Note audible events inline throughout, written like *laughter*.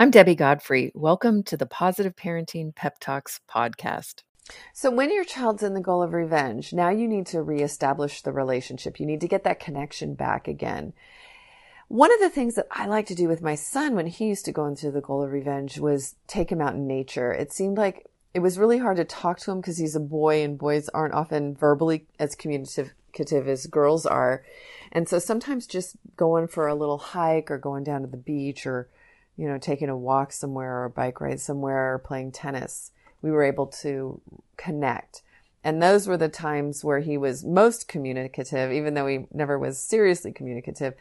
I'm Debbie Godfrey. Welcome to the Positive Parenting Pep Talks podcast. So, when your child's in the goal of revenge, now you need to reestablish the relationship. You need to get that connection back again. One of the things that I like to do with my son when he used to go into the goal of revenge was take him out in nature. It seemed like it was really hard to talk to him because he's a boy and boys aren't often verbally as communicative as girls are. And so sometimes just going for a little hike or going down to the beach or you know, taking a walk somewhere or a bike ride somewhere or playing tennis, we were able to connect. And those were the times where he was most communicative, even though he never was seriously communicative,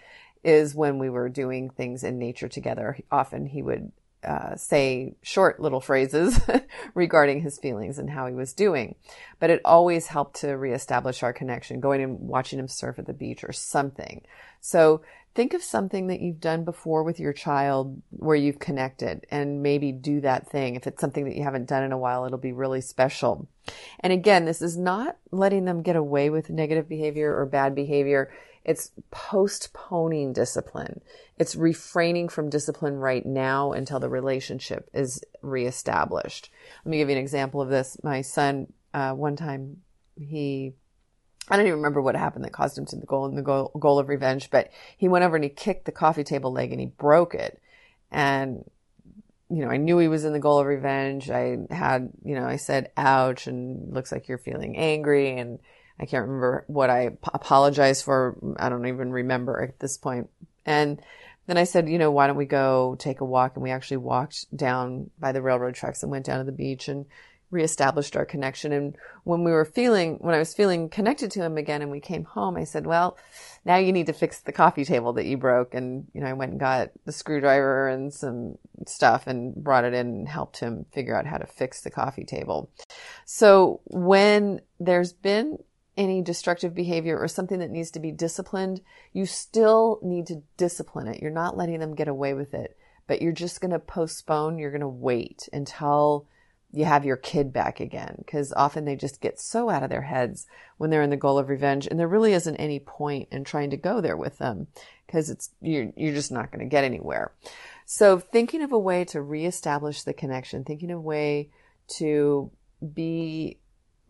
is when we were doing things in nature together. Often he would uh, say short little phrases *laughs* regarding his feelings and how he was doing. But it always helped to reestablish our connection, going and watching him surf at the beach or something. So think of something that you've done before with your child where you've connected and maybe do that thing. If it's something that you haven't done in a while, it'll be really special. And again, this is not letting them get away with negative behavior or bad behavior. It's postponing discipline. It's refraining from discipline right now until the relationship is reestablished. Let me give you an example of this. My son, uh, one time, he I don't even remember what happened that caused him to the goal and the goal, goal of revenge, but he went over and he kicked the coffee table leg and he broke it. And, you know, I knew he was in the goal of revenge. I had, you know, I said, ouch, and looks like you're feeling angry. And I can't remember what I apologized for. I don't even remember at this point. And then I said, you know, why don't we go take a walk? And we actually walked down by the railroad tracks and went down to the beach and reestablished our connection. And when we were feeling, when I was feeling connected to him again and we came home, I said, well, now you need to fix the coffee table that you broke. And, you know, I went and got the screwdriver and some stuff and brought it in and helped him figure out how to fix the coffee table. So when there's been any destructive behavior or something that needs to be disciplined, you still need to discipline it. You're not letting them get away with it, but you're just going to postpone. You're going to wait until you have your kid back again because often they just get so out of their heads when they're in the goal of revenge and there really isn't any point in trying to go there with them because it's you're, you're just not going to get anywhere. So thinking of a way to reestablish the connection thinking of a way to be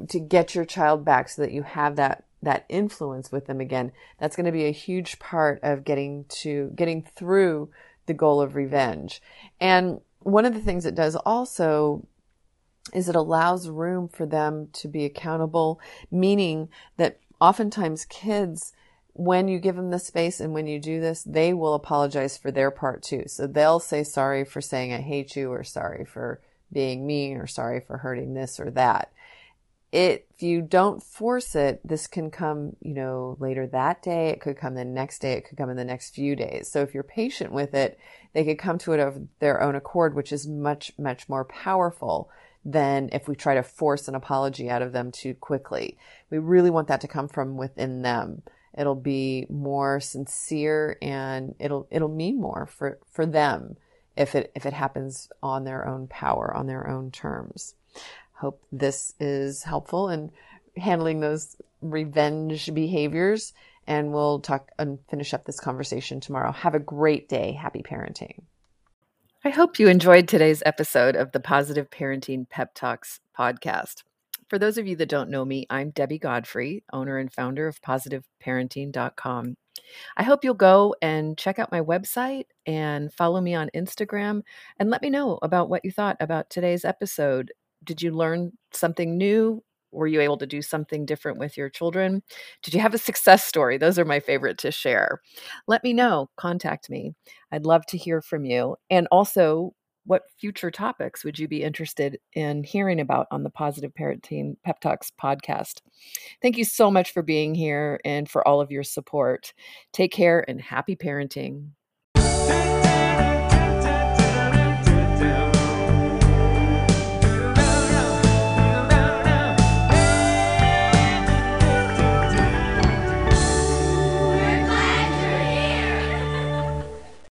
to get your child back so that you have that that influence with them again that's going to be a huge part of getting to getting through the goal of revenge. And one of the things it does also is it allows room for them to be accountable, meaning that oftentimes kids, when you give them the space and when you do this, they will apologize for their part too. So they'll say sorry for saying I hate you or sorry for being mean or sorry for hurting this or that. It, if you don't force it, this can come, you know, later that day. It could come the next day. It could come in the next few days. So if you're patient with it, they could come to it of their own accord, which is much, much more powerful than if we try to force an apology out of them too quickly. We really want that to come from within them. It'll be more sincere and it'll it'll mean more for for them if it if it happens on their own power, on their own terms. Hope this is helpful in handling those revenge behaviors and we'll talk and finish up this conversation tomorrow. Have a great day. Happy parenting. I hope you enjoyed today's episode of the Positive Parenting Pep Talks podcast. For those of you that don't know me, I'm Debbie Godfrey, owner and founder of positiveparenting.com. I hope you'll go and check out my website and follow me on Instagram and let me know about what you thought about today's episode. Did you learn something new? Were you able to do something different with your children? Did you have a success story? Those are my favorite to share. Let me know. Contact me. I'd love to hear from you. And also, what future topics would you be interested in hearing about on the Positive Parenting Pep Talks podcast? Thank you so much for being here and for all of your support. Take care and happy parenting.